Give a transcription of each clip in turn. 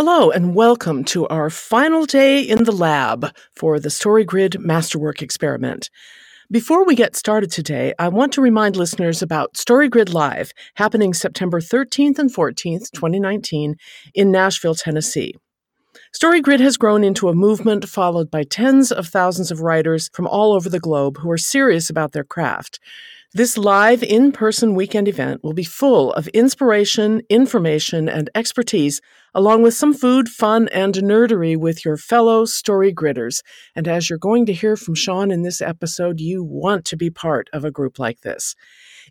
Hello, and welcome to our final day in the lab for the StoryGrid Masterwork experiment. Before we get started today, I want to remind listeners about StoryGrid Live, happening September 13th and 14th, 2019, in Nashville, Tennessee. StoryGrid has grown into a movement followed by tens of thousands of writers from all over the globe who are serious about their craft. This live in person weekend event will be full of inspiration, information, and expertise, along with some food, fun, and nerdery with your fellow story gridders. And as you're going to hear from Shawn in this episode, you want to be part of a group like this.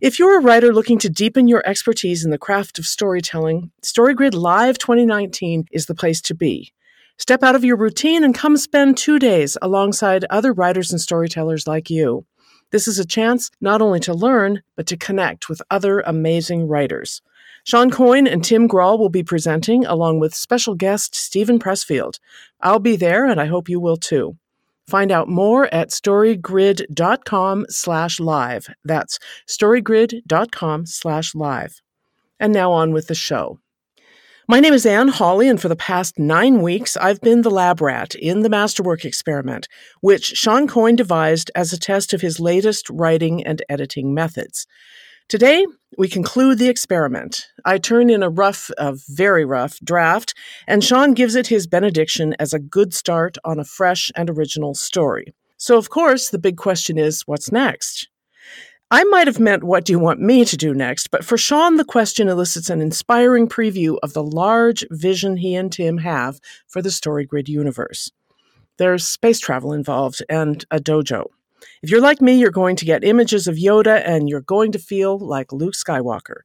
If you're a writer looking to deepen your expertise in the craft of storytelling, StoryGrid Live 2019 is the place to be. Step out of your routine and come spend two days alongside other writers and storytellers like you. This is a chance not only to learn, but to connect with other amazing writers. Shawn Coyne and Tim Grahl will be presenting, along with special guest Steven Pressfield. I'll be there, and I hope you will too. Find out more at storygrid.com slash live. That's storygrid.com slash live. And now on with the show. My name is Anne Hawley, and for the past nine weeks, I've been the lab rat in the Masterwork experiment, which Shawn Coyne devised as a test of his latest writing and editing methods. Today, we conclude the experiment. I turn in a rough, a very rough draft, and Shawn gives it his benediction as a good start on a fresh and original story. So, of course, the big question is what's next? I might have meant, What do you want me to do next? But for Shawn, the question elicits an inspiring preview of the large vision he and Tim have for the StoryGrid universe. There's space travel involved and a dojo. If you're like me, you're going to get images of Yoda and you're going to feel like Luke Skywalker.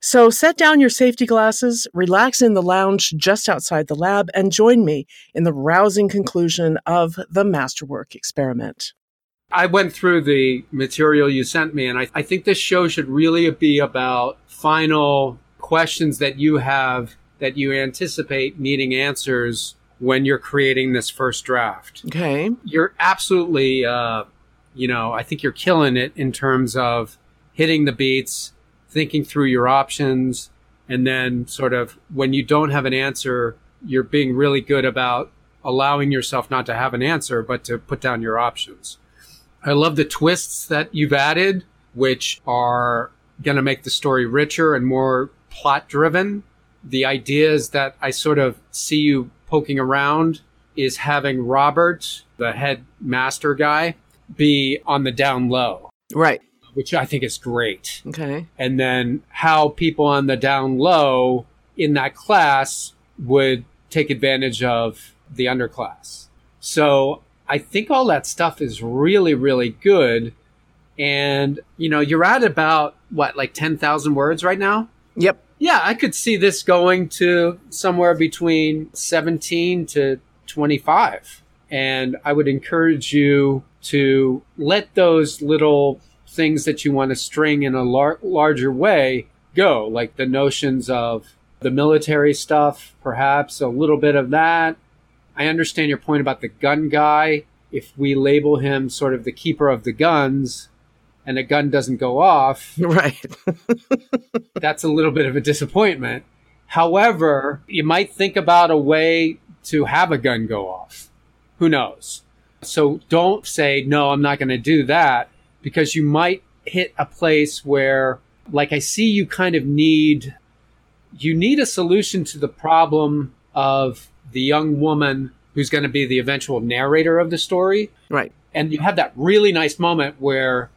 So set down your safety glasses, relax in the lounge just outside the lab, and join me in the rousing conclusion of the Masterwork experiment. I went through the material you sent me, and I, I think this show should really be about final questions that you have that you anticipate needing answers when you're creating this first draft. Okay. You're absolutely, uh, you know, I think you're killing it in terms of hitting the beats, thinking through your options, and then sort of when you don't have an answer, you're being really good about allowing yourself not to have an answer, but to put down your options. I love the twists that you've added, which are going to make the story richer and more plot driven. The ideas that I sort of see you poking around is having Robert, the head master guy, be on the down low. Right. Which I think is great. Okay. And then how people on the down low in that class would take advantage of the underclass. So I think all that stuff is really, really good. And, you know, you're at about what, like 10,000 words right now? Yep. Yeah, I could see this going to somewhere between 17 to 25. And I would encourage you to let those little things that you want to string in a lar- larger way go, like the notions of the military stuff, perhaps a little bit of that, I understand your point about the gun guy. If we label him sort of the keeper of the guns and a gun doesn't go off, right. that's a little bit of a disappointment. However, you might think about a way to have a gun go off. Who knows? So don't say, no, I'm not going to do that because you might hit a place where, like, I see you kind of need, you need a solution to the problem of the young woman who's going to be the eventual narrator of the story. Right. And you have that really nice moment where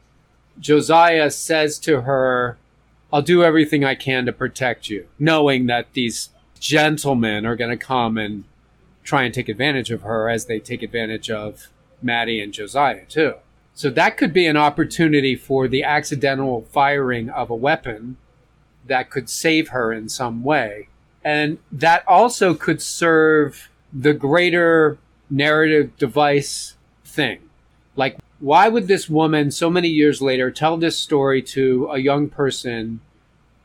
Josiah says to her, I'll do everything I can to protect you, knowing that these gentlemen are going to come and try and take advantage of her as they take advantage of Maddie and Josiah, too. So that could be an opportunity for the accidental firing of a weapon that could save her in some way. And that also could serve the greater narrative device thing. Like, why would this woman, so many years later, tell this story to a young person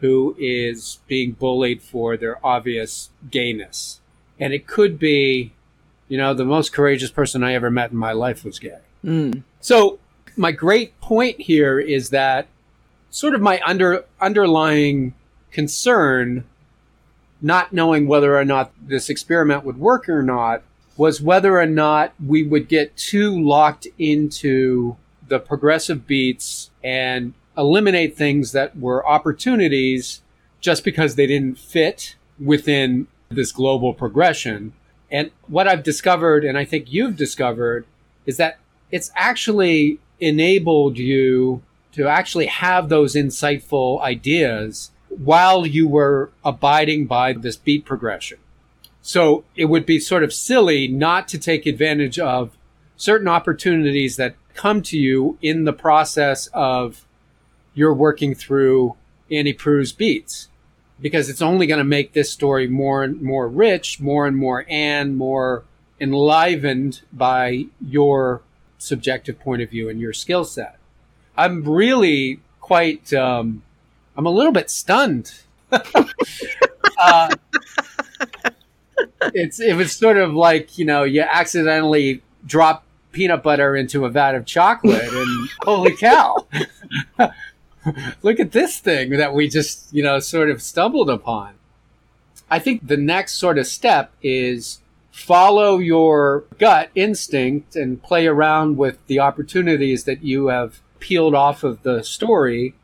who is being bullied for their obvious gayness? And it could be, you know, the most courageous person I ever met in my life was gay. Mm. So, my great point here is that sort of my under underlying concern not knowing whether or not this experiment would work or not was whether or not we would get too locked into the progressive beats and eliminate things that were opportunities just because they didn't fit within this global progression. And what I've discovered, and I think you've discovered, is that it's actually enabled you to actually have those insightful ideas while you were abiding by this beat progression. So it would be sort of silly not to take advantage of certain opportunities that come to you in the process of you're working through Annie Proulx's beats because it's only going to make this story more and more rich, more and more and more enlivened by your subjective point of view and your skill set. I'm really quite, um, I'm a little bit stunned. uh, it's it was sort of like you know you accidentally drop peanut butter into a vat of chocolate and holy cow look at this thing that we just you know sort of stumbled upon i think the next sort of step is follow your gut instinct and play around with the opportunities that you have peeled off of the story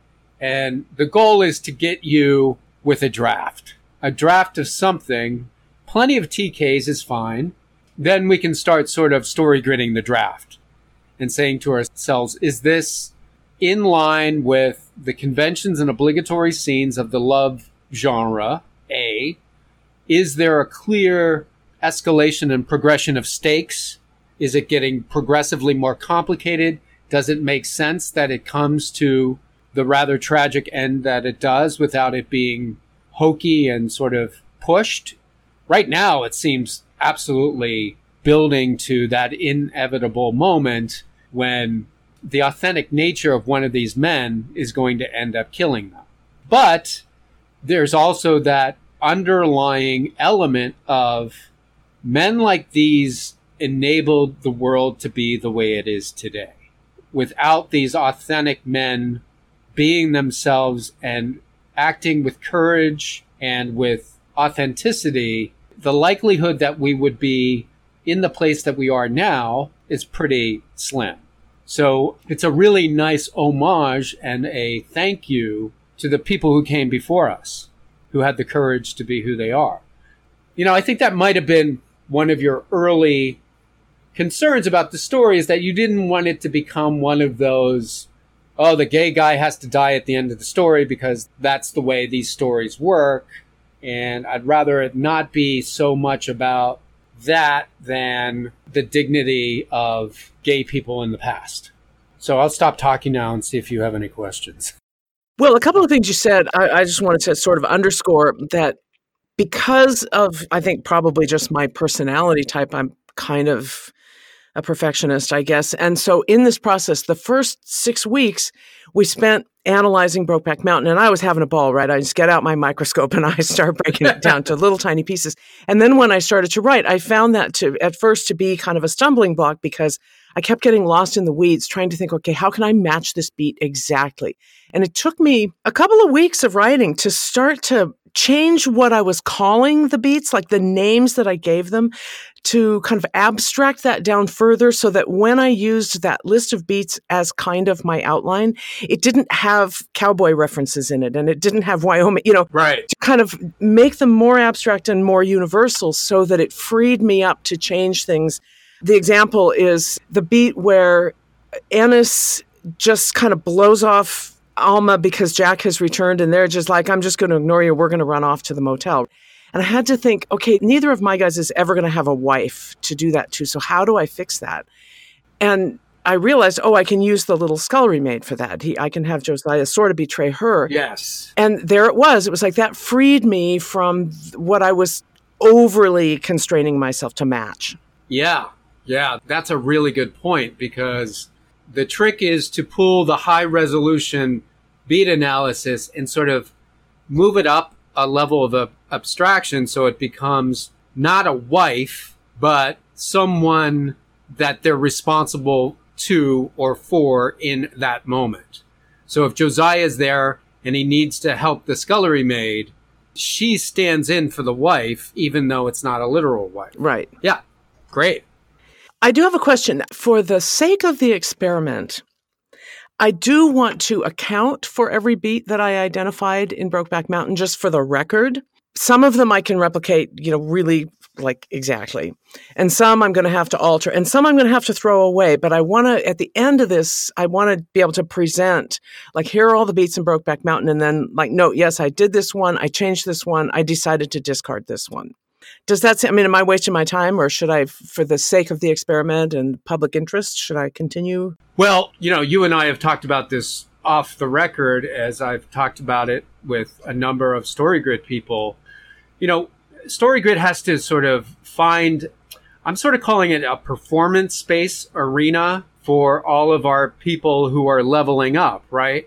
and the goal is to get you with a draft a draft of something plenty of TKs is fine. Then we can start sort of story gridding the draft and saying to ourselves, is this in line with the conventions and obligatory scenes of the love genre? A. Is there a clear escalation and progression of stakes? Is it getting progressively more complicated? Does it make sense that it comes to the rather tragic end that it does without it being hokey and sort of pushed right now it seems absolutely building to that inevitable moment when the authentic nature of one of these men is going to end up killing them. But there's also that underlying element of men like these enabled the world to be the way it is today. Without these authentic men being themselves and acting with courage and with authenticity, the likelihood that we would be in the place that we are now is pretty slim. So it's a really nice homage and a thank you to the people who came before us, who had the courage to be who they are. You know, I think that might have been one of your early concerns about the story is that you didn't want it to become one of those, oh, the gay guy has to die at the end of the story because that's the way these stories work and I'd rather it not be so much about that than the dignity of gay people in the past. So I'll stop talking now and see if you have any questions. Well, a couple of things you said, I, I just wanted to sort of underscore that because of, I think, probably just my personality type, I'm kind of a perfectionist, I guess. And so in this process, the first six weeks, we spent analyzing Brokeback Mountain, and I was having a ball, right? I just get out my microscope and I start breaking it down to little tiny pieces. And then when I started to write, I found that to at first to be kind of a stumbling block because I kept getting lost in the weeds trying to think, okay, how can I match this beat exactly? And it took me a couple of weeks of writing to start to change what I was calling the beats, like the names that I gave them, to kind of abstract that down further so that when I used that list of beats as kind of my outline, it didn't have cowboy references in it and it didn't have Wyoming, you know, right. to kind of make them more abstract and more universal so that it freed me up to change things. The example is the beat where Ennis just kind of blows off Alma because Jack has returned and they're just like, I'm just going to ignore you. We're going to run off to the motel. And I had to think, okay, neither of my guys is ever going to have a wife to do that to. So how do I fix that? And I realized, oh, I can use the little scullery maid for that. He, I can have Josiah sort of betray her. Yes. And there it was. It was like that freed me from what I was overly constraining myself to match. Yeah. Yeah. That's a really good point because the trick is to pull the high resolution beat analysis and sort of move it up a level of abstraction so it becomes not a wife, but someone that they're responsible to or for in that moment. So if Josiah is there and he needs to help the scullery maid, she stands in for the wife, even though it's not a literal wife. Right. Yeah. Great. I do have a question. For the sake of the experiment, I do want to account for every beat that I identified in Brokeback Mountain just for the record. Some of them I can replicate, you know, really like exactly. And some I'm going to have to alter and some I'm going to have to throw away. But I want to, at the end of this, I want to be able to present like, here are all the beats in Brokeback Mountain. And then like, no, yes, I did this one. I changed this one. I decided to discard this one. Does that, I mean, am I wasting my time or should I, for the sake of the experiment and public interest, should I continue? Well, you know, you and I have talked about this off the record as I've talked about it with a number of StoryGrid people. You know, StoryGrid has to sort of find, I'm sort of calling it a performance space arena for all of our people who are leveling up, right?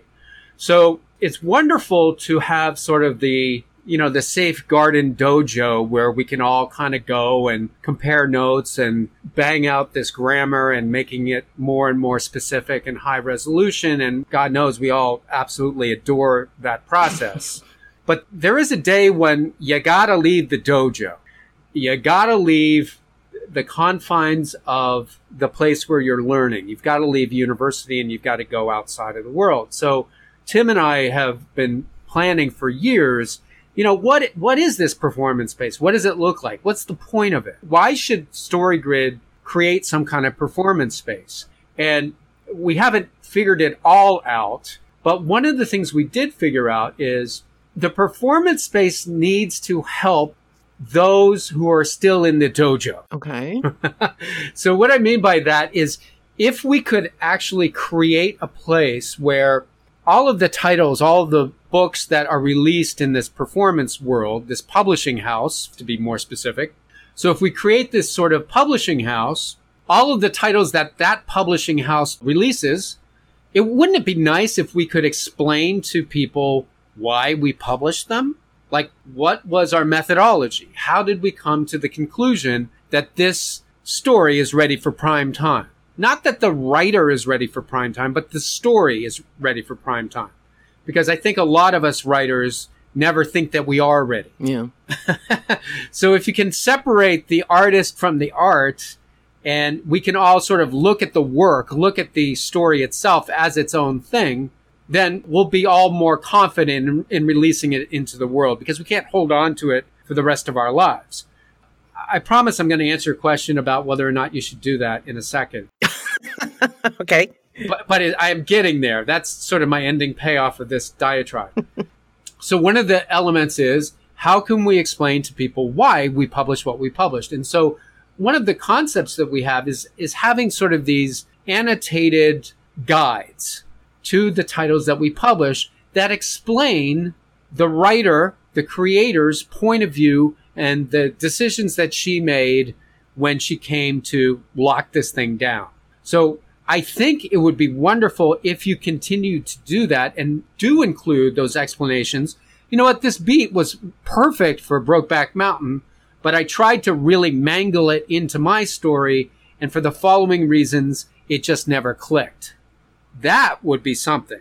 So it's wonderful to have sort of the, you know, the safe garden dojo where we can all kind of go and compare notes and bang out this grammar and making it more and more specific and high resolution. And God knows we all absolutely adore that process. But there is a day when you gotta leave the dojo. You gotta leave the confines of the place where you're learning. You've got to leave university and you've got to go outside of the world. So Tim and I have been planning for years. You know, what, what is this performance space? What does it look like? What's the point of it? Why should StoryGrid create some kind of performance space? And we haven't figured it all out. But one of the things we did figure out is the performance space needs to help those who are still in the dojo. Okay. so what I mean by that is if we could actually create a place where all of the titles, all the books that are released in this performance world, this publishing house, to be more specific. So if we create this sort of publishing house, all of the titles that that publishing house releases, it wouldn't it be nice if we could explain to people why we published them? Like, what was our methodology? How did we come to the conclusion that this story is ready for prime time? Not that the writer is ready for prime time, but the story is ready for prime time. Because I think a lot of us writers never think that we are ready. Yeah. so if you can separate the artist from the art, and we can all sort of look at the work, look at the story itself as its own thing, then we'll be all more confident in, in, releasing it into the world because we can't hold on to it for the rest of our lives. I promise I'm going to answer a question about whether or not you should do that in a second. okay. But, but it, I am getting there. That's sort of my ending payoff of this diatribe. so one of the elements is how can we explain to people why we publish what we published? And so one of the concepts that we have is, is having sort of these annotated guides to the titles that we publish that explain the writer, the creator's point of view and the decisions that she made when she came to lock this thing down. So I think it would be wonderful if you continue to do that and do include those explanations. You know what? This beat was perfect for Brokeback Mountain, but I tried to really mangle it into my story. And for the following reasons, it just never clicked. That would be something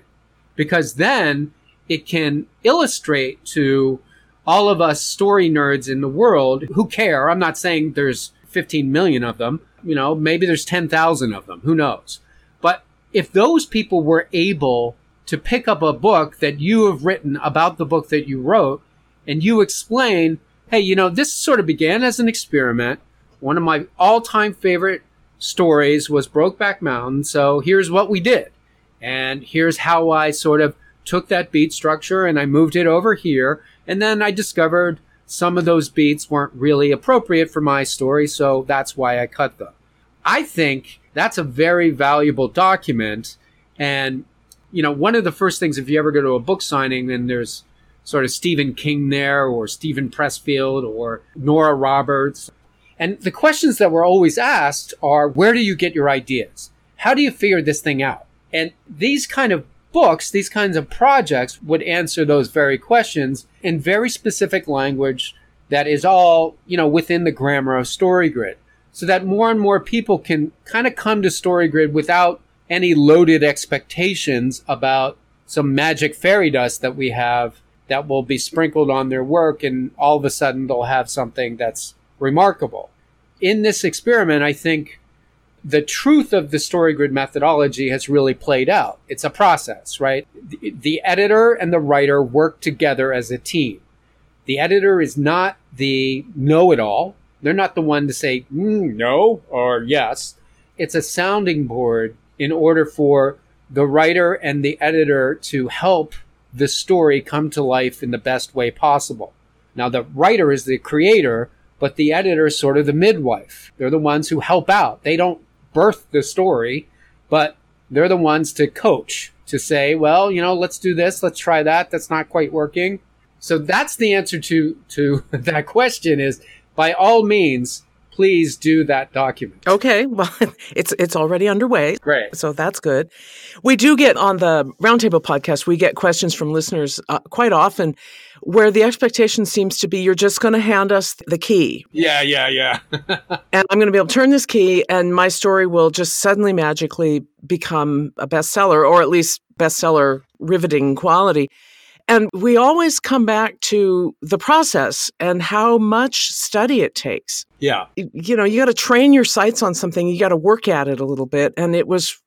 because then it can illustrate to all of us story nerds in the world who care. I'm not saying there's 15 million of them, you know, maybe there's 10,000 of them, who knows. But if those people were able to pick up a book that you have written about the book that you wrote and you explain, hey, you know, this sort of began as an experiment. One of my all time favorite stories was Brokeback Mountain. So here's what we did. And here's how I sort of took that beat structure and I moved it over here. And then I discovered some of those beats weren't really appropriate for my story. So that's why I cut them. I think that's a very valuable document. And, you know, one of the first things, if you ever go to a book signing and there's sort of Stephen King there or Steven Pressfield or Nora Roberts. And the questions that were always asked are, where do you get your ideas? How do you figure this thing out? And these kind of books, these kinds of projects would answer those very questions in very specific language that is all, you know, within the grammar of StoryGrid so that more and more people can kind of come to StoryGrid without any loaded expectations about some magic fairy dust that we have that will be sprinkled on their work, and all of a sudden they'll have something that's remarkable. In this experiment, I think the truth of the story grid methodology has really played out. It's a process, right? The, the, editor and the writer work together as a team. The editor is not the know it all. They're not the one to say mm, no or yes. It's a sounding board in order for the writer and the editor to help the story come to life in the best way possible. Now, the writer is the creator, but the editor is sort of the midwife. They're the ones who help out. They don't birth the story, but they're the ones to coach, to say, well, you know, let's do this, let's try that. That's not quite working. So that's the answer to, to that question is by all means, please do that document. Okay, well, it's it's already underway. Great. So that's good. We do get on the Roundtable podcast, we get questions from listeners uh, quite often where the expectation seems to be you're just going to hand us the key. Yeah, yeah, yeah. and I'm going to be able to turn this key and my story will just suddenly magically become a bestseller or at least bestseller riveting quality. And we always come back to the process and how much study it takes. Yeah. You know, you got to train your sights on something, you got to work at it a little bit. And it was,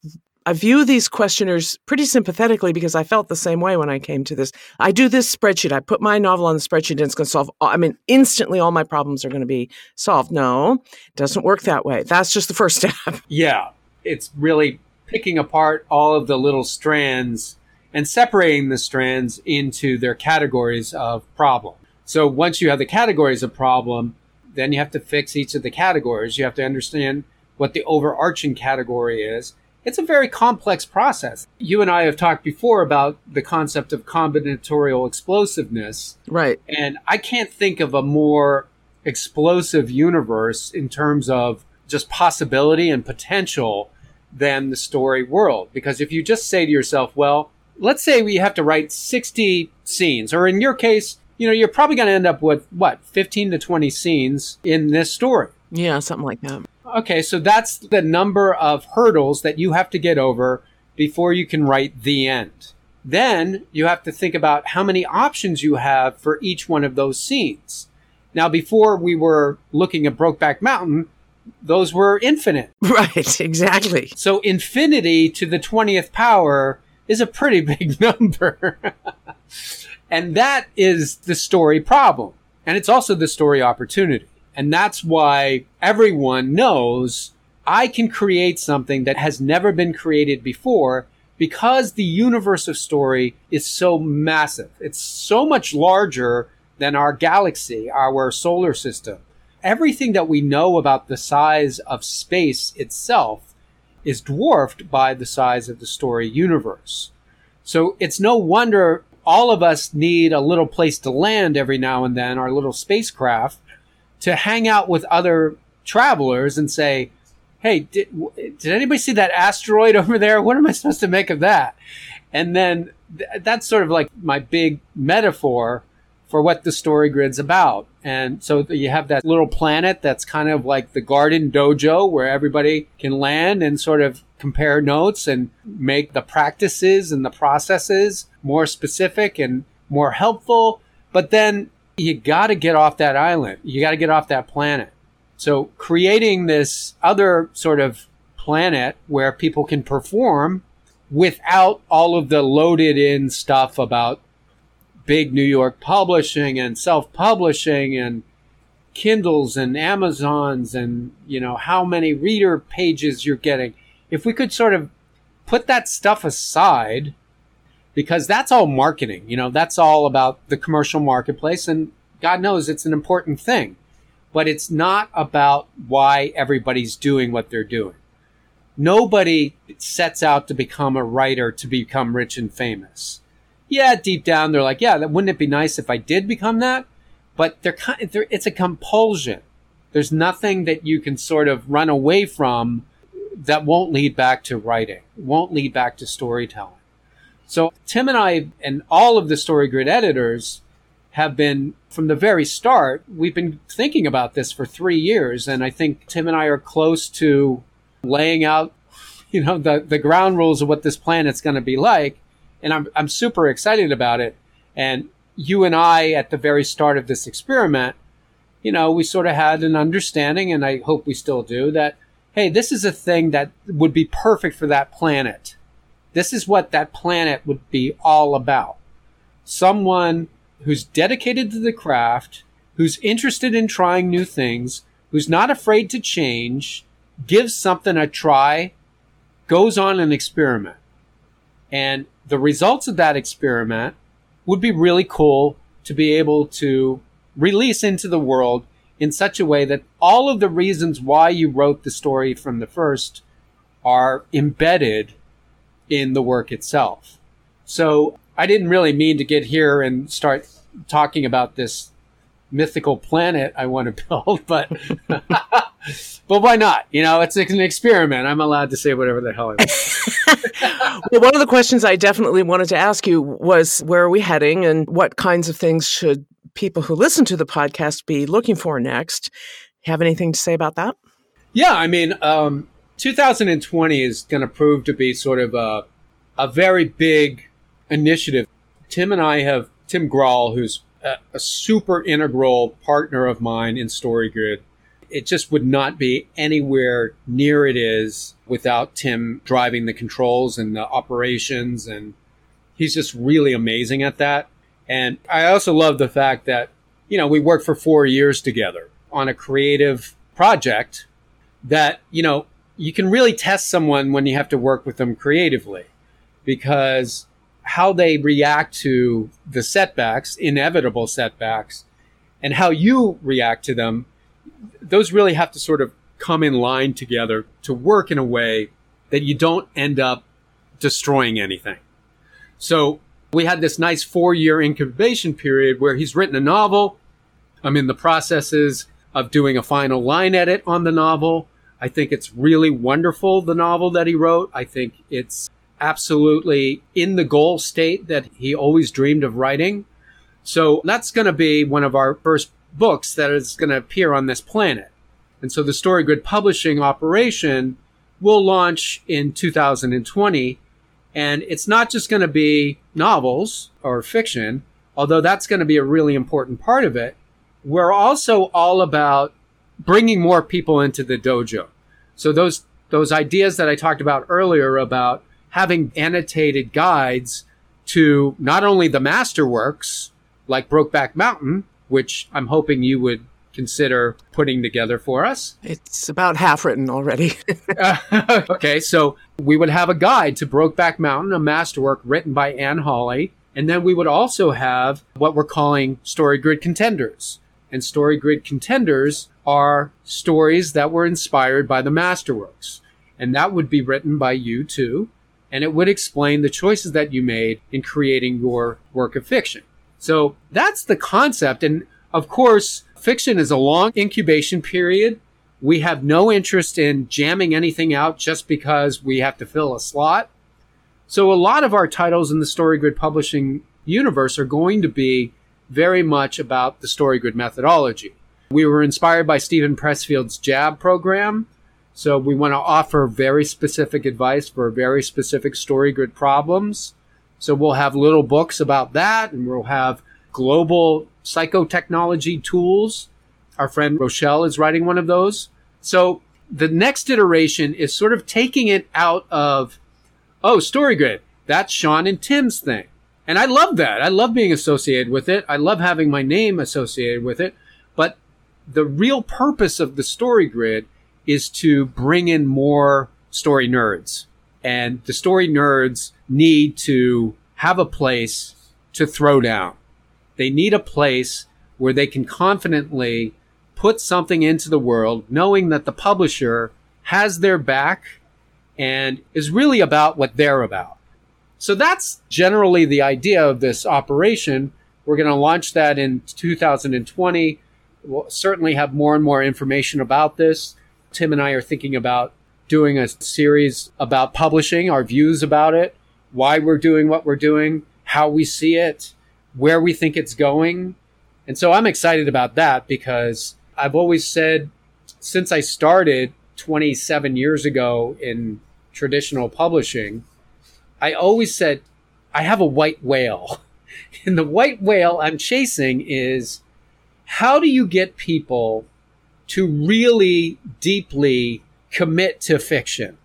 I view these questioners pretty sympathetically because I felt the same way when I came to this. I do this spreadsheet, I put my novel on the spreadsheet and it's going to solve, I mean, instantly all my problems are going to be solved. No, it doesn't work that way. That's just the first step. Yeah. It's really picking apart all of the little strands and separating the strands into their categories of problem. So once you have the categories of problem, then you have to fix each of the categories. You have to understand what the overarching category is. It's a very complex process. You and I have talked before about the concept of combinatorial explosiveness. Right. And I can't think of a more explosive universe in terms of just possibility and potential than the story world. Because if you just say to yourself, well, let's say we have to write 60 scenes, or in your case, you know, you're probably going to end up with what, 15 to 20 scenes in this story. Yeah, something like that. Okay, so that's the number of hurdles that you have to get over before you can write the end. Then you have to think about how many options you have for each one of those scenes. Now, before we were looking at Brokeback Mountain, those were infinite. Right, exactly. So infinity to the 20th power is a pretty big number. and that is the story problem. And it's also the story opportunity. And that's why everyone knows I can create something that has never been created before because the universe of story is so massive. It's so much larger than our galaxy, our solar system. Everything that we know about the size of space itself is dwarfed by the size of the story universe. So it's no wonder all of us need a little place to land every now and then, our little spacecraft, to hang out with other travelers and say, Hey, did, did anybody see that asteroid over there? What am I supposed to make of that? And then th- that's sort of like my big metaphor for what the story grid's about. And so you have that little planet that's kind of like the garden dojo where everybody can land and sort of compare notes and make the practices and the processes more specific and more helpful. But then you got to get off that island. You got to get off that planet. So creating this other sort of planet where people can perform without all of the loaded in stuff about big New York publishing and self publishing and Kindles and Amazons and, you know, how many reader pages you're getting. If we could sort of put that stuff aside, because that's all marketing, you know, that's all about the commercial marketplace. And God knows it's an important thing, but it's not about why everybody's doing what they're doing. Nobody sets out to become a writer to become rich and famous yeah, deep down they're like, yeah, that wouldn't it be nice if I did become that? But they're they're, it's a compulsion. There's nothing that you can sort of run away from that won't lead back to writing, won't lead back to storytelling. So Tim and I and all of the Story Grid editors have been from the very start, we've been thinking about this for three years. And I think Tim and I are close to laying out, you know, the, the ground rules of what this planet's going to be like and I'm I'm super excited about it. And you and I, at the very start of this experiment, you know, we sort of had an understanding, and I hope we still do, that, hey, this is a thing that would be perfect for that planet. This is what that planet would be all about. Someone who's dedicated to the craft, who's interested in trying new things, who's not afraid to change, gives something a try, goes on an experiment. And the results of that experiment would be really cool to be able to release into the world in such a way that all of the reasons why you wrote the story from the first are embedded in the work itself. So I didn't really mean to get here and start talking about this mythical planet I want to build, but but why not? You know, it's an experiment. I'm allowed to say whatever the hell I want. well, one of the questions I definitely wanted to ask you was where are we heading and what kinds of things should people who listen to the podcast be looking for next? Have anything to say about that? Yeah, I mean, um, 2020 is going to prove to be sort of a, a very big initiative. Tim and I have, Tim Grahl, who's a, a super integral partner of mine in StoryGrid, it just would not be anywhere near it is without Tim driving the controls and the operations. And he's just really amazing at that. And I also love the fact that, you know, we worked for four years together on a creative project that, you know, you can really test someone when you have to work with them creatively because how they react to the setbacks, inevitable setbacks, and how you react to them those really have to sort of come in line together to work in a way that you don't end up destroying anything. So we had this nice four year incubation period where he's written a novel. I'm in the processes of doing a final line edit on the novel. I think it's really wonderful, the novel that he wrote. I think it's absolutely in the goal state that he always dreamed of writing. So that's going to be one of our first books that is going to appear on this planet. And so the StoryGrid publishing operation will launch in 2020. And it's not just going to be novels or fiction, although that's going to be a really important part of it. We're also all about bringing more people into the dojo. So those, those ideas that I talked about earlier about having annotated guides to not only the masterworks like Brokeback Mountain, which I'm hoping you would consider putting together for us. It's about half written already. okay, so we would have a guide to Brokeback Mountain, a masterwork written by Anne Hawley. And then we would also have what we're calling Story Grid Contenders. And Story Grid Contenders are stories that were inspired by the masterworks. And that would be written by you too. And it would explain the choices that you made in creating your work of fiction. So that's the concept. And of course, fiction is a long incubation period. We have no interest in jamming anything out just because we have to fill a slot. So a lot of our titles in the StoryGrid publishing universe are going to be very much about the StoryGrid methodology. We were inspired by Steven Pressfield's JAB program. So we want to offer very specific advice for very specific story grid problems. So we'll have little books about that and we'll have global psychotechnology tools. Our friend Rochelle is writing one of those. So the next iteration is sort of taking it out of, oh, StoryGrid. That's Shawn and Tim's thing. And I love that. I love being associated with it. I love having my name associated with it. But the real purpose of the StoryGrid is to bring in more story nerds. And the story nerds need to have a place to throw down. They need a place where they can confidently put something into the world, knowing that the publisher has their back and is really about what they're about. So that's generally the idea of this operation. We're going to launch that in 2020. We'll certainly have more and more information about this. Tim and I are thinking about doing a series about publishing, our views about it, why we're doing what we're doing, how we see it, where we think it's going. And so I'm excited about that because I've always said since I started 27 years ago in traditional publishing, I always said, I have a white whale. And the white whale I'm chasing is how do you get people to really deeply commit to fiction?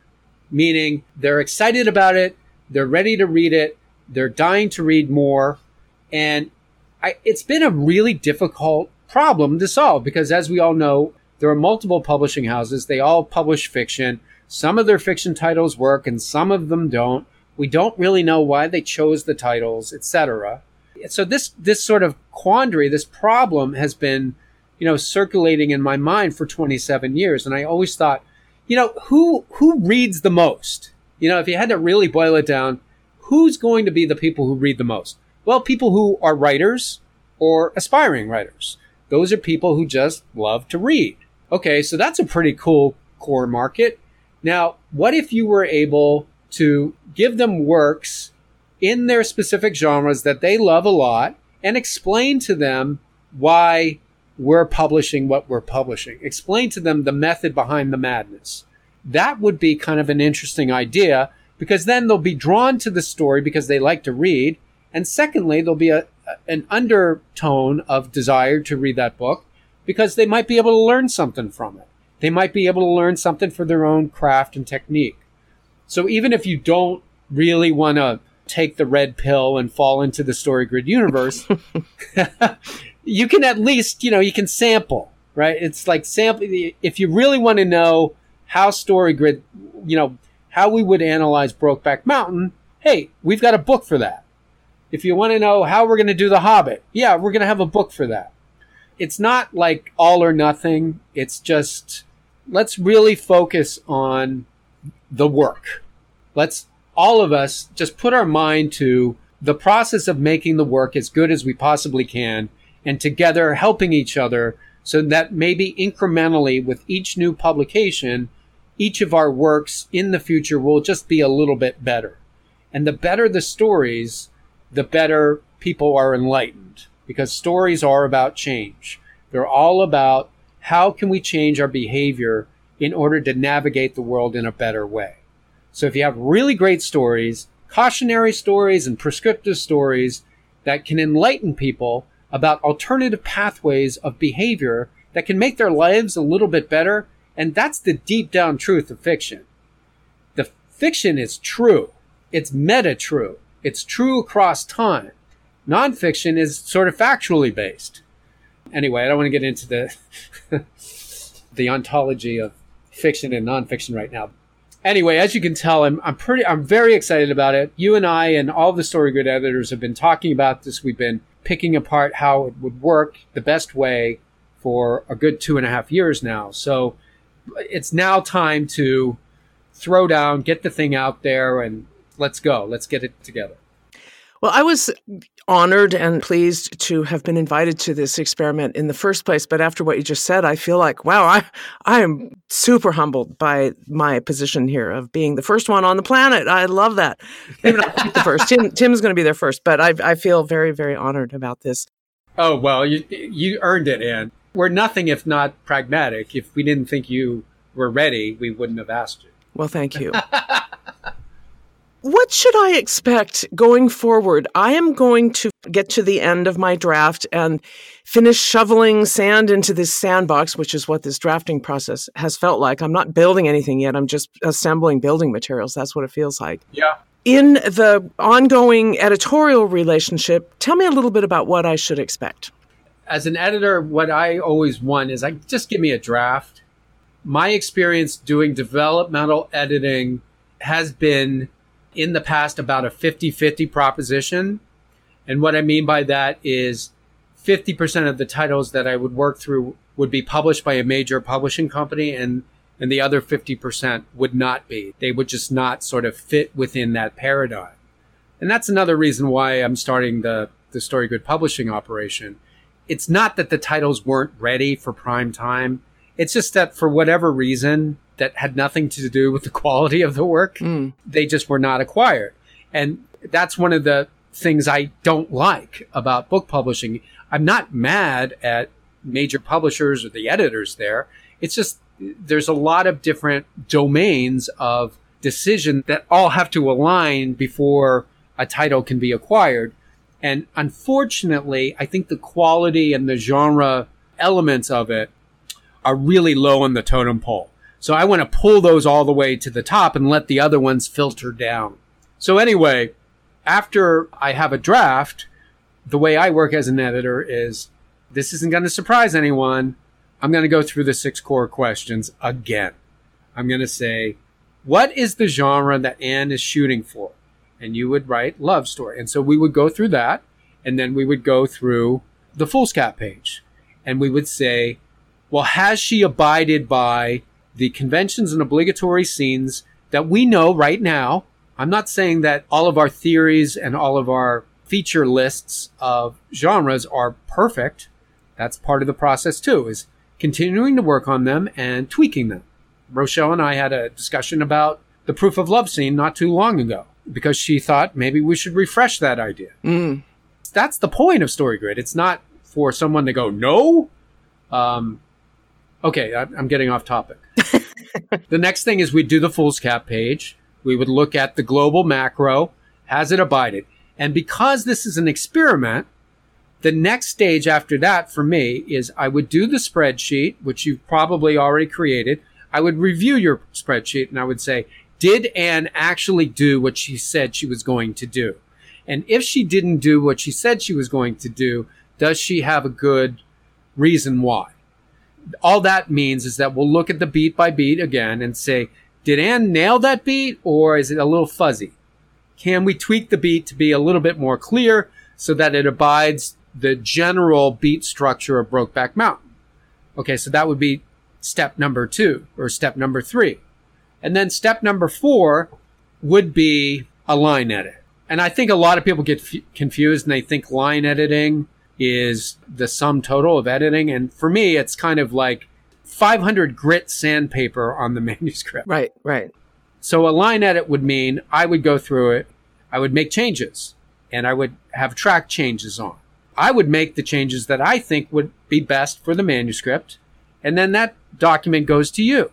Meaning they're excited about it, they're ready to read it, they're dying to read more. And I, it's been a really difficult problem to solve because as we all know, there are multiple publishing houses. They all publish fiction. Some of their fiction titles work and some of them don't. We don't really know why they chose the titles, etc. So this this sort of quandary, this problem has been, you know, circulating in my mind for 27 years and I always thought, you know, who who reads the most? You know, if you had to really boil it down, who's going to be the people who read the most? Well, people who are writers or aspiring writers. Those are people who just love to read. Okay, so that's a pretty cool core market. Now, what if you were able to give them works in their specific genres that they love a lot and explain to them why we're publishing what we're publishing? Explain to them the method behind the madness. That would be kind of an interesting idea because then they'll be drawn to the story because they like to read. And secondly, there'll be a, an undertone of desire to read that book because they might be able to learn something from it. They might be able to learn something for their own craft and technique. So even if you don't really want to take the red pill and fall into the story grid universe, you can at least, you know, you can sample, right? It's like sample. If you really want to know how story grid, you know, how we would analyze Brokeback Mountain, hey, we've got a book for that. If you want to know how we're going to do The Hobbit, yeah, we're going to have a book for that. It's not like all or nothing. It's just, let's really focus on the work. Let's all of us just put our mind to the process of making the work as good as we possibly can and together helping each other so that maybe incrementally with each new publication, each of our works in the future will just be a little bit better. And the better the stories, the better people are enlightened because stories are about change. They're all about how can we change our behavior in order to navigate the world in a better way. So if you have really great stories, cautionary stories and prescriptive stories that can enlighten people about alternative pathways of behavior that can make their lives a little bit better, and that's the deep down truth of fiction. The fiction is true. It's meta true. It's true across time. Nonfiction is sort of factually based. Anyway, I don't want to get into the the ontology of fiction and nonfiction right now. Anyway, as you can tell, I'm, I'm pretty, I'm very excited about it. You and I and all the Story Grid editors have been talking about this. We've been picking apart how it would work the best way for a good two and a half years now. So it's now time to throw down, get the thing out there, and let's go. Let's get it together. Well, I was honored and pleased to have been invited to this experiment in the first place. But after what you just said, I feel like, wow, I, I am super humbled by my position here of being the first one on the planet. I love that. Maybe not the first. Tim, Tim's going to be there first, but I, I feel very, very honored about this. Oh, well, you, you earned it, Anne. We're nothing if not pragmatic. If we didn't think you were ready, we wouldn't have asked you. Well, thank you. What should I expect going forward? I am going to get to the end of my draft and finish shoveling sand into this sandbox, which is what this drafting process has felt like. I'm not building anything yet. I'm just assembling building materials. That's what it feels like. Yeah. In the ongoing editorial relationship, tell me a little bit about what I should expect. As an editor, what I always want is like just give me a draft. My experience doing developmental editing has been in the past about a 50 50 proposition. And what I mean by that is 50% of the titles that I would work through would be published by a major publishing company and and the other 50% would not be. They would just not sort of fit within that paradigm. And that's another reason why I'm starting the, the Story Grid publishing operation. It's not that the titles weren't ready for prime time. It's just that for whatever reason, that had nothing to do with the quality of the work. Mm. They just were not acquired. And that's one of the things I don't like about book publishing. I'm not mad at major publishers or the editors there. It's just there's a lot of different domains of decision that all have to align before a title can be acquired. And unfortunately, I think the quality and the genre elements of it are really low on the totem pole. So I want to pull those all the way to the top and let the other ones filter down. So anyway, after I have a draft, the way I work as an editor is this isn't going to surprise anyone. I'm going to go through the six core questions again. I'm going to say, what is the genre that Anne is shooting for? And you would write love story. And so we would go through that and then we would go through the foolscap page and we would say, well, has she abided by the conventions and obligatory scenes that we know right now? I'm not saying that all of our theories and all of our feature lists of genres are perfect. That's part of the process too, is continuing to work on them and tweaking them. Rochelle and I had a discussion about the proof of love scene not too long ago because she thought maybe we should refresh that idea. Mm. That's the point of Story Grid. It's not for someone to go, no. Um, okay, I, I'm getting off topic. the next thing is we'd do the foolscap page. We would look at the global macro. Has it abided? And because this is an experiment, the next stage after that for me is I would do the spreadsheet, which you've probably already created. I would review your spreadsheet and I would say, did Anne actually do what she said she was going to do? And if she didn't do what she said she was going to do, does she have a good reason why? All that means is that we'll look at the beat by beat again and say, did Anne nail that beat or is it a little fuzzy? Can we tweak the beat to be a little bit more clear so that it abides the general beat structure of Brokeback Mountain? Okay, so that would be step number two or step number three. And then step number four would be a line edit. And I think a lot of people get f- confused and they think line editing is the sum total of editing. And for me, it's kind of like 500 grit sandpaper on the manuscript. Right, right. So a line edit would mean I would go through it, I would make changes, and I would have track changes on. I would make the changes that I think would be best for the manuscript, and then that document goes to you.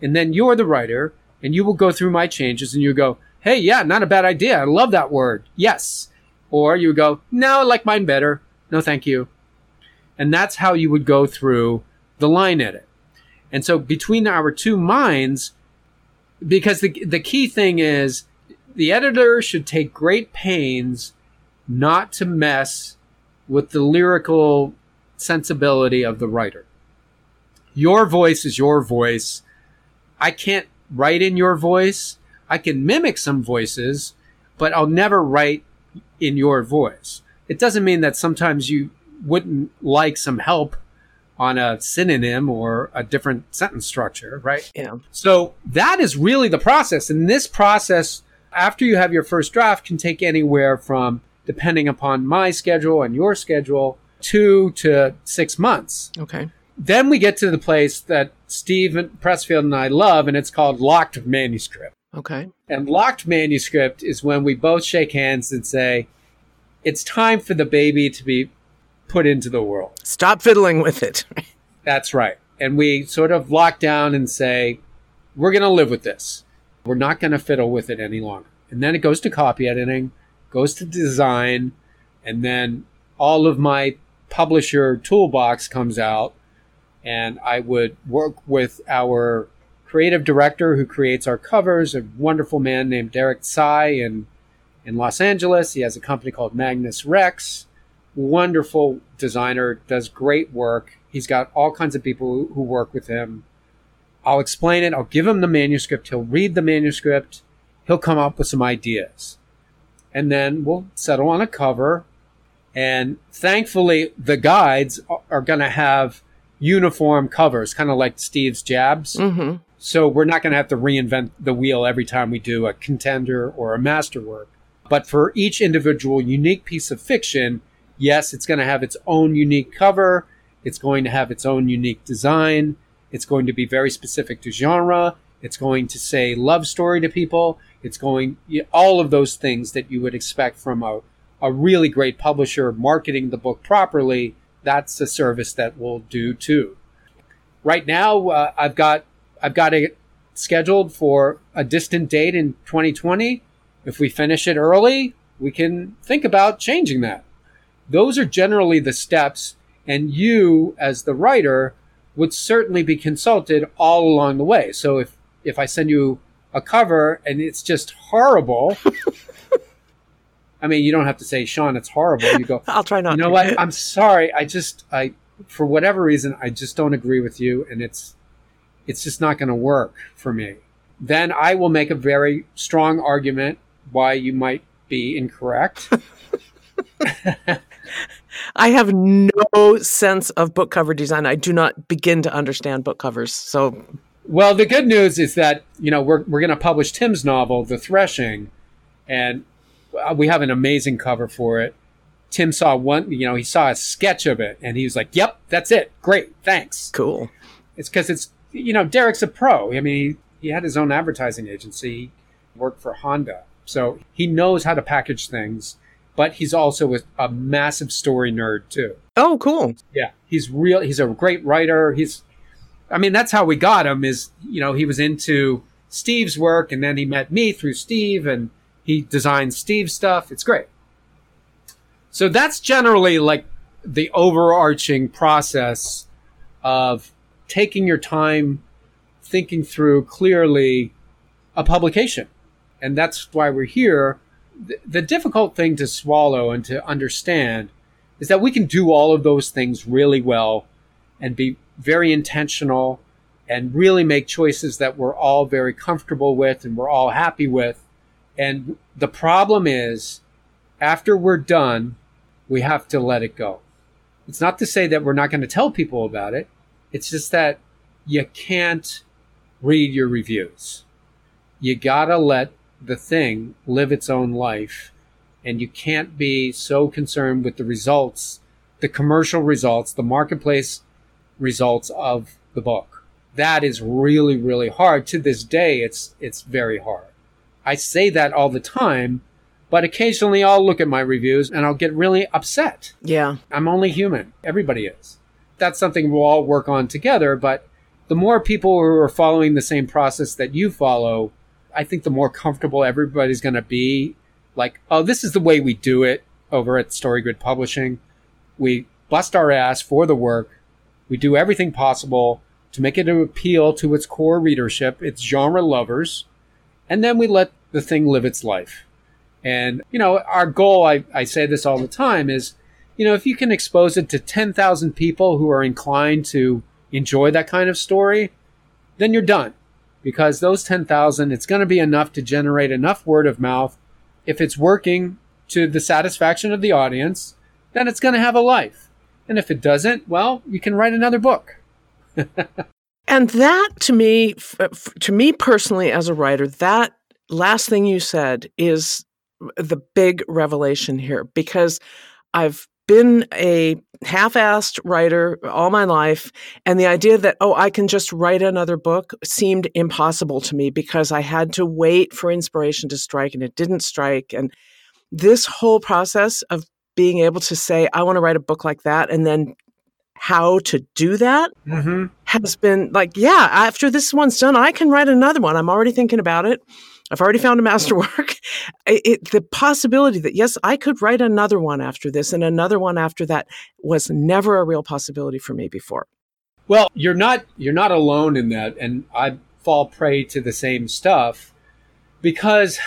And then you're the writer, and you will go through my changes and you go, hey, yeah, not a bad idea. I love that word. Yes. Or you go, no, I like mine better. No, thank you. And that's how you would go through the line edit. And so between our two minds, because the, the key thing is the editor should take great pains not to mess with the lyrical sensibility of the writer. Your voice is your voice. I can't write in your voice. I can mimic some voices, but I'll never write in your voice. It doesn't mean that sometimes you wouldn't like some help on a synonym or a different sentence structure, right? Yeah. So that is really the process. And this process, after you have your first draft, can take anywhere from, depending upon my schedule and your schedule, two to six months. Okay. Then we get to the place that Steve Pressfield and I love, and it's called locked manuscript. Okay. And locked manuscript is when we both shake hands and say, it's time for the baby to be put into the world. Stop fiddling with it. That's right. And we sort of lock down and say, we're going to live with this. We're not going to fiddle with it any longer. And then it goes to copy editing, goes to design, and then all of my publisher toolbox comes out. And I would work with our creative director who creates our covers, a wonderful man named Derek Tsai in, in Los Angeles. He has a company called Magnus Rex wonderful designer, does great work. He's got all kinds of people who work with him. I'll explain it. I'll give him the manuscript. He'll read the manuscript. He'll come up with some ideas. And then we'll settle on a cover. And thankfully, the guides are going to have uniform covers, kind of like Steve's Jabs. Mm-hmm. So we're not going to have to reinvent the wheel every time we do a contender or a masterwork. But for each individual unique piece of fiction, yes, it's going to have its own unique cover. It's going to have its own unique design. It's going to be very specific to genre. It's going to say love story to people. It's going, all of those things that you would expect from a, a really great publisher marketing the book properly. That's a service that we'll do too. Right now, uh, I've got, I've got it scheduled for a distant date in 2020. If we finish it early, we can think about changing that. Those are generally the steps, and you, as the writer, would certainly be consulted all along the way. So if if I send you a cover and it's just horrible, I mean, you don't have to say, Shawn, it's horrible. You go, I'll try not. You know to. what? I'm sorry. I just I for whatever reason I just don't agree with you, and it's it's just not going to work for me. Then I will make a very strong argument why you might be incorrect. I have no sense of book cover design. I do not begin to understand book covers. So, well, the good news is that you know we're we're going to publish Tim's novel, The Threshing, and uh, we have an amazing cover for it. Tim saw one, you know, he saw a sketch of it, and he was like, "Yep, that's it. Great, thanks." Cool. It's because it's you know Derek's a pro. I mean, he, he had his own advertising agency, worked for Honda, so he knows how to package things but he's also a, a, massive story nerd too. Oh, cool. Yeah, he's real. He's a great writer. He's, I mean, that's how we got him. Is you know he was into Steve's work, and then he met me through Steve, and he designed Steve's stuff. It's great. So that's generally like the overarching process of taking your time, thinking through clearly a publication, and that's why we're here the, difficult thing to swallow and to understand is that we can do all of those things really well and be very intentional and really make choices that we're all very comfortable with and we're all happy with. And the problem is, after we're done, we have to let it go. It's not to say that we're not going to tell people about it. It's just that you can't read your reviews. You gotta let the thing live its own life and you can't be so concerned with the results the commercial results the marketplace results of the book. That is really really hard. To this day it's it's very hard. I say that all the time but occasionally i'll look at my reviews and i'll get really upset. Yeah. I'm only human. Everybody is. That's something we'll all work on together but the more people who are following the same process that you follow I think the more comfortable everybody's going to be, like, oh, this is the way we do it over at StoryGrid Publishing. We bust our ass for the work. We do everything possible to make it appeal to its core readership, its genre lovers, and then we let the thing live its life. And, you know, our goal, I, I say this all the time, is, you know, if you can expose it to 10,000 people who are inclined to enjoy that kind of story, then you're done because those 10,000, it's going to be enough to generate enough word of mouth. If it's working to the satisfaction of the audience, then it's going to have a life. And if it doesn't, well, you can write another book. and that to me, to me personally as a writer, that last thing you said is the big revelation here because I've been a half-assed writer all my life and the idea that oh i can just write another book seemed impossible to me because i had to wait for inspiration to strike and it didn't strike. And this whole process of being able to say i want to write a book like that and then how to do that mm-hmm. has been like yeah after this one's done i can write another one. I'm already thinking about it I've already found a masterwork. It, the possibility that, yes, I could write another one after this and another one after that was never a real possibility for me before. Well, you're not you're not alone in that, and I fall prey to the same stuff because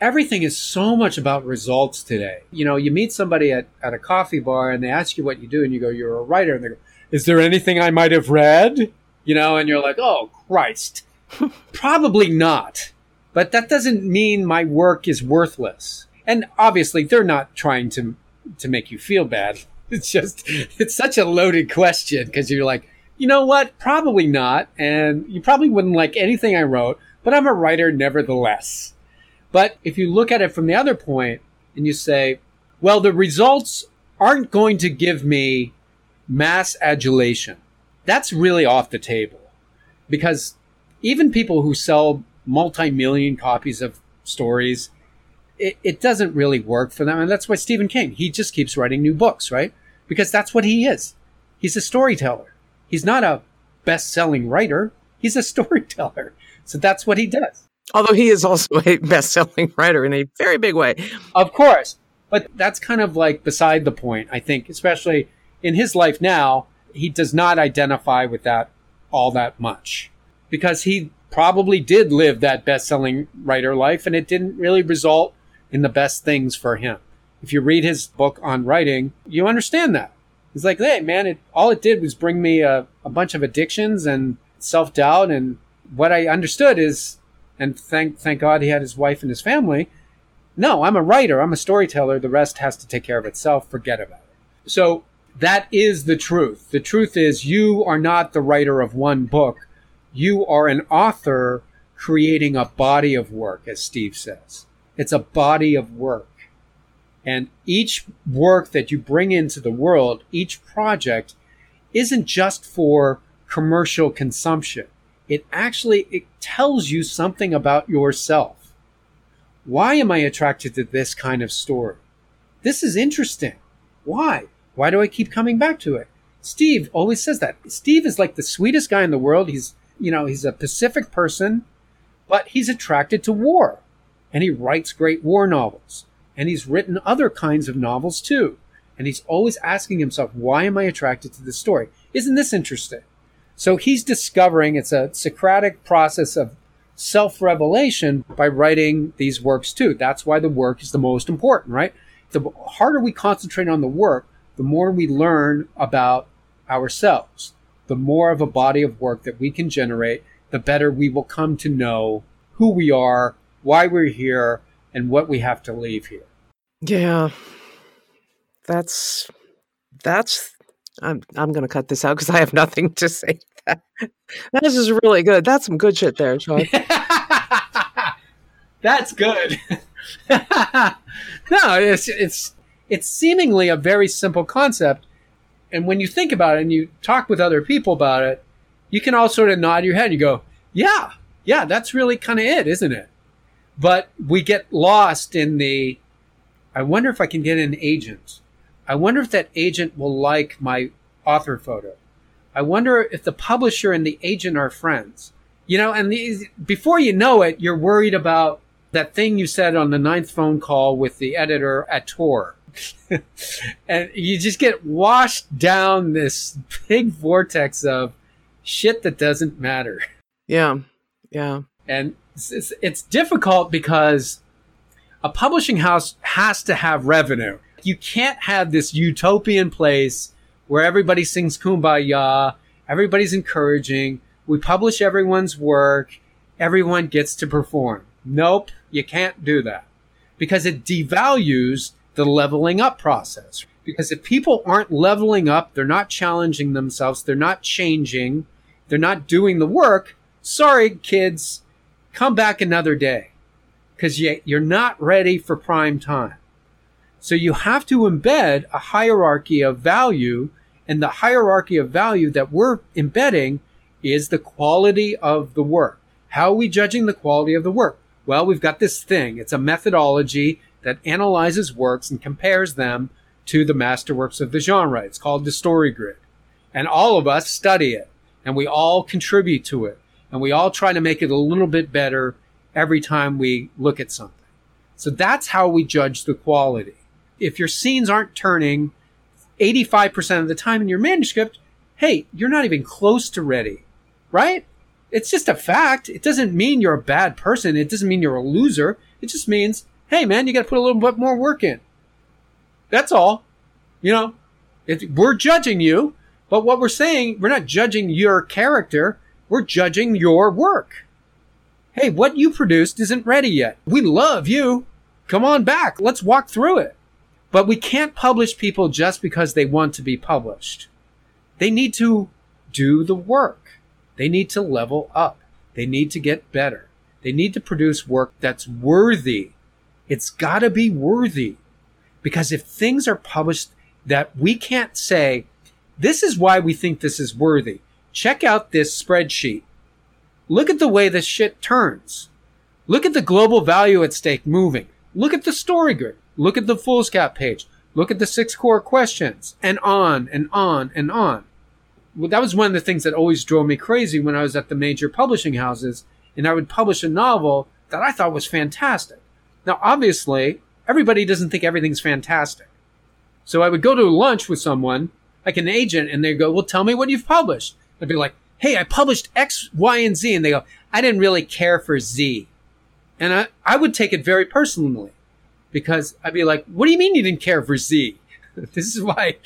everything is so much about results today. You know, you meet somebody at, at a coffee bar and they ask you what you do, and you go, You're a writer, and they go, Is there anything I might have read? You know, and you're like, Oh Christ. Probably not. But that doesn't mean my work is worthless. And obviously, they're not trying to to make you feel bad. It's just it's such a loaded question because you're like, you know what? Probably not, and you probably wouldn't like anything I wrote. But I'm a writer nevertheless. But if you look at it from the other point and you say, well, the results aren't going to give me mass adulation. That's really off the table because even people who sell multi-million copies of stories, it, it doesn't really work for them. And that's why Stephen King, he just keeps writing new books, right? Because that's what he is. He's a storyteller. He's not a best-selling writer. He's a storyteller. So that's what he does. Although he is also a best selling writer in a very big way. Of course. But that's kind of like beside the point, I think, especially in his life now, he does not identify with that all that much because he probably did live that best selling writer life and it didn't really result in the best things for him. If you read his book on writing, you understand that. He's like, hey, man, it, all it did was bring me a, a bunch of addictions and self doubt. And what I understood is, and thank, thank God he had his wife and his family. No, I'm a writer. I'm a storyteller. The rest has to take care of itself. Forget about it. So that is the truth. The truth is you are not the writer of one book. You are an author creating a body of work, as Steve says. It's a body of work. And each work that you bring into the world, each project isn't just for commercial consumption. It actually it tells you something about yourself. Why am I attracted to this kind of story? This is interesting. Why? Why do I keep coming back to it? Steve always says that. Steve is like the sweetest guy in the world. He's, you know, he's a Pacific person, but he's attracted to war and he writes great war novels and he's written other kinds of novels too. And he's always asking himself, why am I attracted to this story? Isn't this interesting? So he's discovering it's a Socratic process of self revelation by writing these works too. That's why the work is the most important, right? The harder we concentrate on the work, the more we learn about ourselves. The more of a body of work that we can generate, the better we will come to know who we are, why we're here, and what we have to leave here. Yeah. That's that's I'm I'm gonna cut this out because I have nothing to say. That. This is really good. That's some good shit there, Shawn. That's good. no, it's it's it's seemingly a very simple concept, and when you think about it and you talk with other people about it, you can all sort of nod your head. And you go, "Yeah, yeah, that's really kind of it, isn't it?" But we get lost in the, I wonder if I can get an agent. I wonder if that agent will like my author photo. I wonder if the publisher and the agent are friends. You know, and these, before you know it, you're worried about that thing you said on the ninth phone call with the editor at Tor. and you just get washed down this big vortex of shit that doesn't matter. Yeah. Yeah. And it's, it's difficult because a publishing house has to have revenue. You can't have this utopian place where everybody sings kumbaya, everybody's encouraging, we publish everyone's work, everyone gets to perform. Nope, you can't do that because it devalues the leveling up process. Because if people aren't leveling up, they're not challenging themselves, they're not changing, they're not doing the work. Sorry, kids, come back another day because you're not ready for prime time. So you have to embed a hierarchy of value, and the hierarchy of value that we're embedding is the quality of the work. How are we judging the quality of the work? Well, we've got this thing. It's a methodology that analyzes works and compares them to the masterworks of the genre. It's called the story grid. And all of us study it and we all contribute to it and we all try to make it a little bit better every time we look at something. So that's how we judge the quality. If your scenes aren't turning 85% of the time in your manuscript, hey, you're not even close to ready, right? It's just a fact. It doesn't mean you're a bad person. It doesn't mean you're a loser. It just means, hey, man, you got to put a little bit more work in. That's all. You know, we're judging you, but what we're saying, we're not judging your character. We're judging your work. Hey, what you produced isn't ready yet. We love you. Come on back. Let's walk through it. But we can't publish people just because they want to be published. They need to do the work. They need to level up. They need to get better. They need to produce work that's worthy. It's gotta be worthy. Because if things are published that we can't say, this is why we think this is worthy check out this spreadsheet. Look at the way this shit turns. Look at the global value at stake moving. Look at the story grid. Look at the foolscap page. Look at the six core questions and on and on and on. Well, that was one of the things that always drove me crazy when I was at the major publishing houses and I would publish a novel that I thought was fantastic. Now, obviously, everybody doesn't think everything's fantastic. So I would go to lunch with someone, like an agent, and they go, Well, tell me what you've published. I'd be like, Hey, I published X, Y, and Z. And they go, I didn't really care for Z. And I, I would take it very personally because I'd be like, What do you mean you didn't care for Z? this is why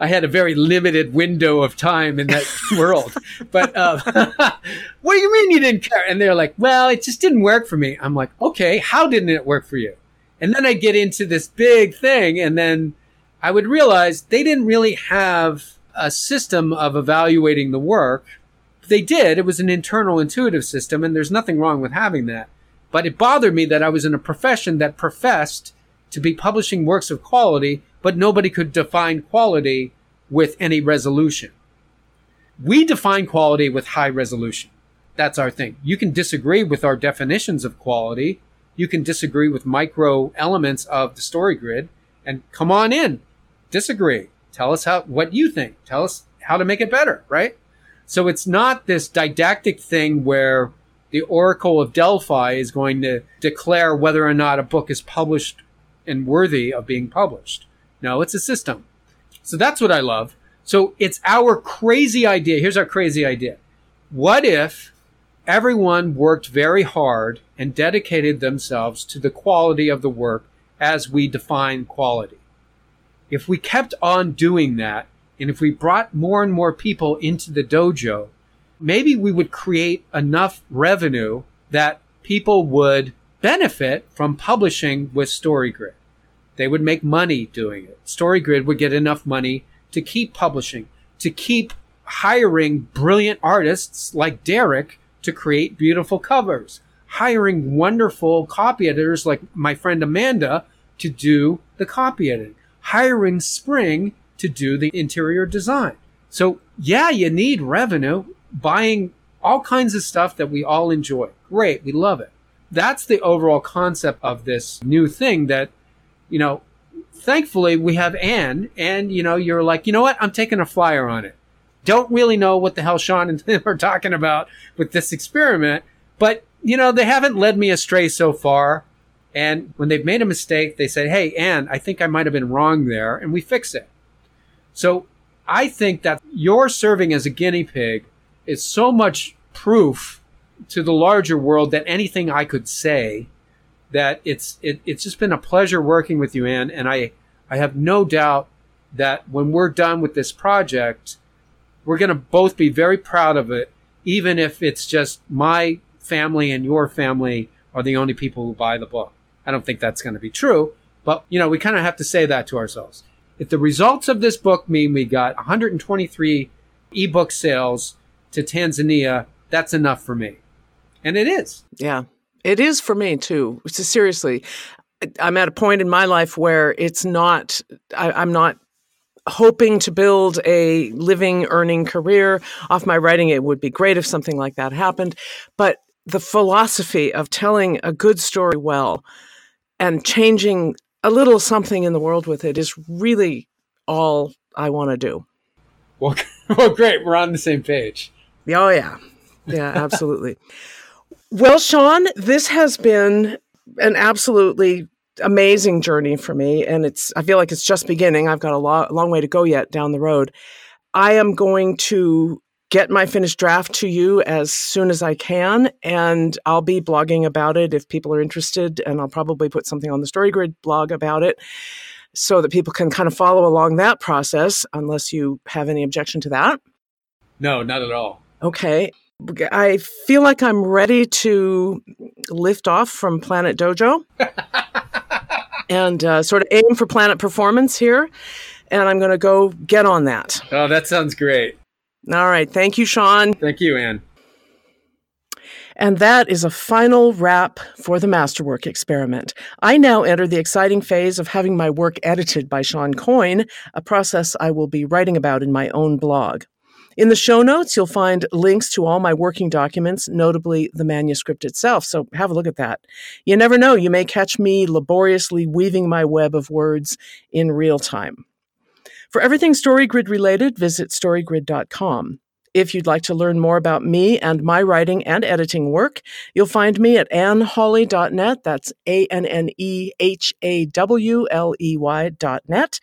I had a very limited window of time in that world. But uh, what do you mean you didn't care? And they're like, well, it just didn't work for me. I'm like, okay, how didn't it work for you? And then I get into this big thing, and then I would realize they didn't really have a system of evaluating the work. They did. It was an internal intuitive system, and there's nothing wrong with having that. But it bothered me that I was in a profession that professed to be publishing works of quality, but nobody could define quality with any resolution. We define quality with high resolution. That's our thing. You can disagree with our definitions of quality. You can disagree with micro elements of the story grid and come on in. Disagree. Tell us how, what you think. Tell us how to make it better, right? So it's not this didactic thing where the Oracle of Delphi is going to declare whether or not a book is published and worthy of being published. No, it's a system. So that's what I love. So it's our crazy idea. Here's our crazy idea. What if everyone worked very hard and dedicated themselves to the quality of the work as we define quality? If we kept on doing that, and if we brought more and more people into the dojo, maybe we would create enough revenue that people would benefit from publishing with StoryGrid. They would make money doing it. StoryGrid would get enough money to keep publishing, to keep hiring brilliant artists like Derek to create beautiful covers, hiring wonderful copy editors like my friend Amanda to do the copy editing, hiring Spring to do the interior design. So yeah, you need revenue buying all kinds of stuff that we all enjoy. Great. We love it. That's the overall concept of this new thing that, you know, thankfully we have Anne and, you know, you're like, you know what? I'm taking a flyer on it. Don't really know what the hell Shawn and Tim are talking about with this experiment, but, you know, they haven't led me astray so far. And when they've made a mistake, they say, Hey, Anne, I think I might have been wrong there. And we fix it. So I think that your serving as a guinea pig is so much proof to the larger world that anything I could say that it's it, it's just been a pleasure working with you, Anne, and I I have no doubt that when we're done with this project, we're going to both be very proud of it, even if it's just my family and your family are the only people who buy the book. I don't think that's going to be true, but you know, we kind of have to say that to ourselves. If the results of this book mean we got 123 ebook sales to Tanzania, that's enough for me. And it is. Yeah. It is for me too. So seriously, I'm at a point in my life where it's not, I, I'm not hoping to build a living, earning career off my writing. It would be great if something like that happened. But the philosophy of telling a good story well and changing a little something in the world with it is really all I want to do. Well, well, great. We're on the same page. Oh, yeah. Yeah, absolutely. Well, Shawn, this has been an absolutely amazing journey for me. And it's, I feel like it's just beginning. I've got a lo- long way to go yet down the road. I am going to get my finished draft to you as soon as I can, and I'll be blogging about it if people are interested. And I'll probably put something on the StoryGrid blog about it so that people can kind of follow along that process, unless you have any objection to that. No, not at all. Okay. I feel like I'm ready to lift off from Planet Dojo and uh, sort of aim for Planet Performance here. And I'm going to go get on that. Oh, that sounds great. All right. Thank you, Shawn. Thank you, Anne. And that is a final wrap for the Masterwork experiment. I now enter the exciting phase of having my work edited by Shawn Coyne, a process I will be writing about in my own blog. In the show notes, you'll find links to all my working documents, notably the manuscript itself. So have a look at that. You never know, you may catch me laboriously weaving my web of words in real time. For everything StoryGrid related, visit storygrid.com. If you'd like to learn more about me and my writing and editing work, you'll find me at annehawley.net. That's A N N E H A W L E Y.net.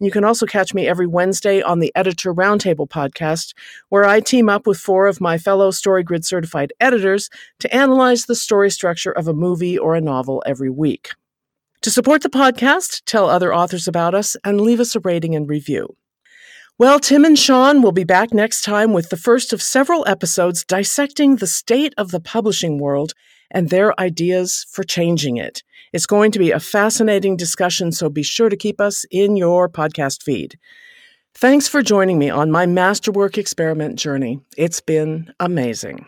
You can also catch me every Wednesday on the Editor Roundtable podcast, where I team up with four of my fellow StoryGrid certified editors to analyze the story structure of a movie or a novel every week. To support the podcast, tell other authors about us and leave us a rating and review. Well, Tim and Shawn will be back next time with the first of several episodes dissecting the state of the publishing world and their ideas for changing it. It's going to be a fascinating discussion, so be sure to keep us in your podcast feed. Thanks for joining me on my masterwork experiment journey. It's been amazing.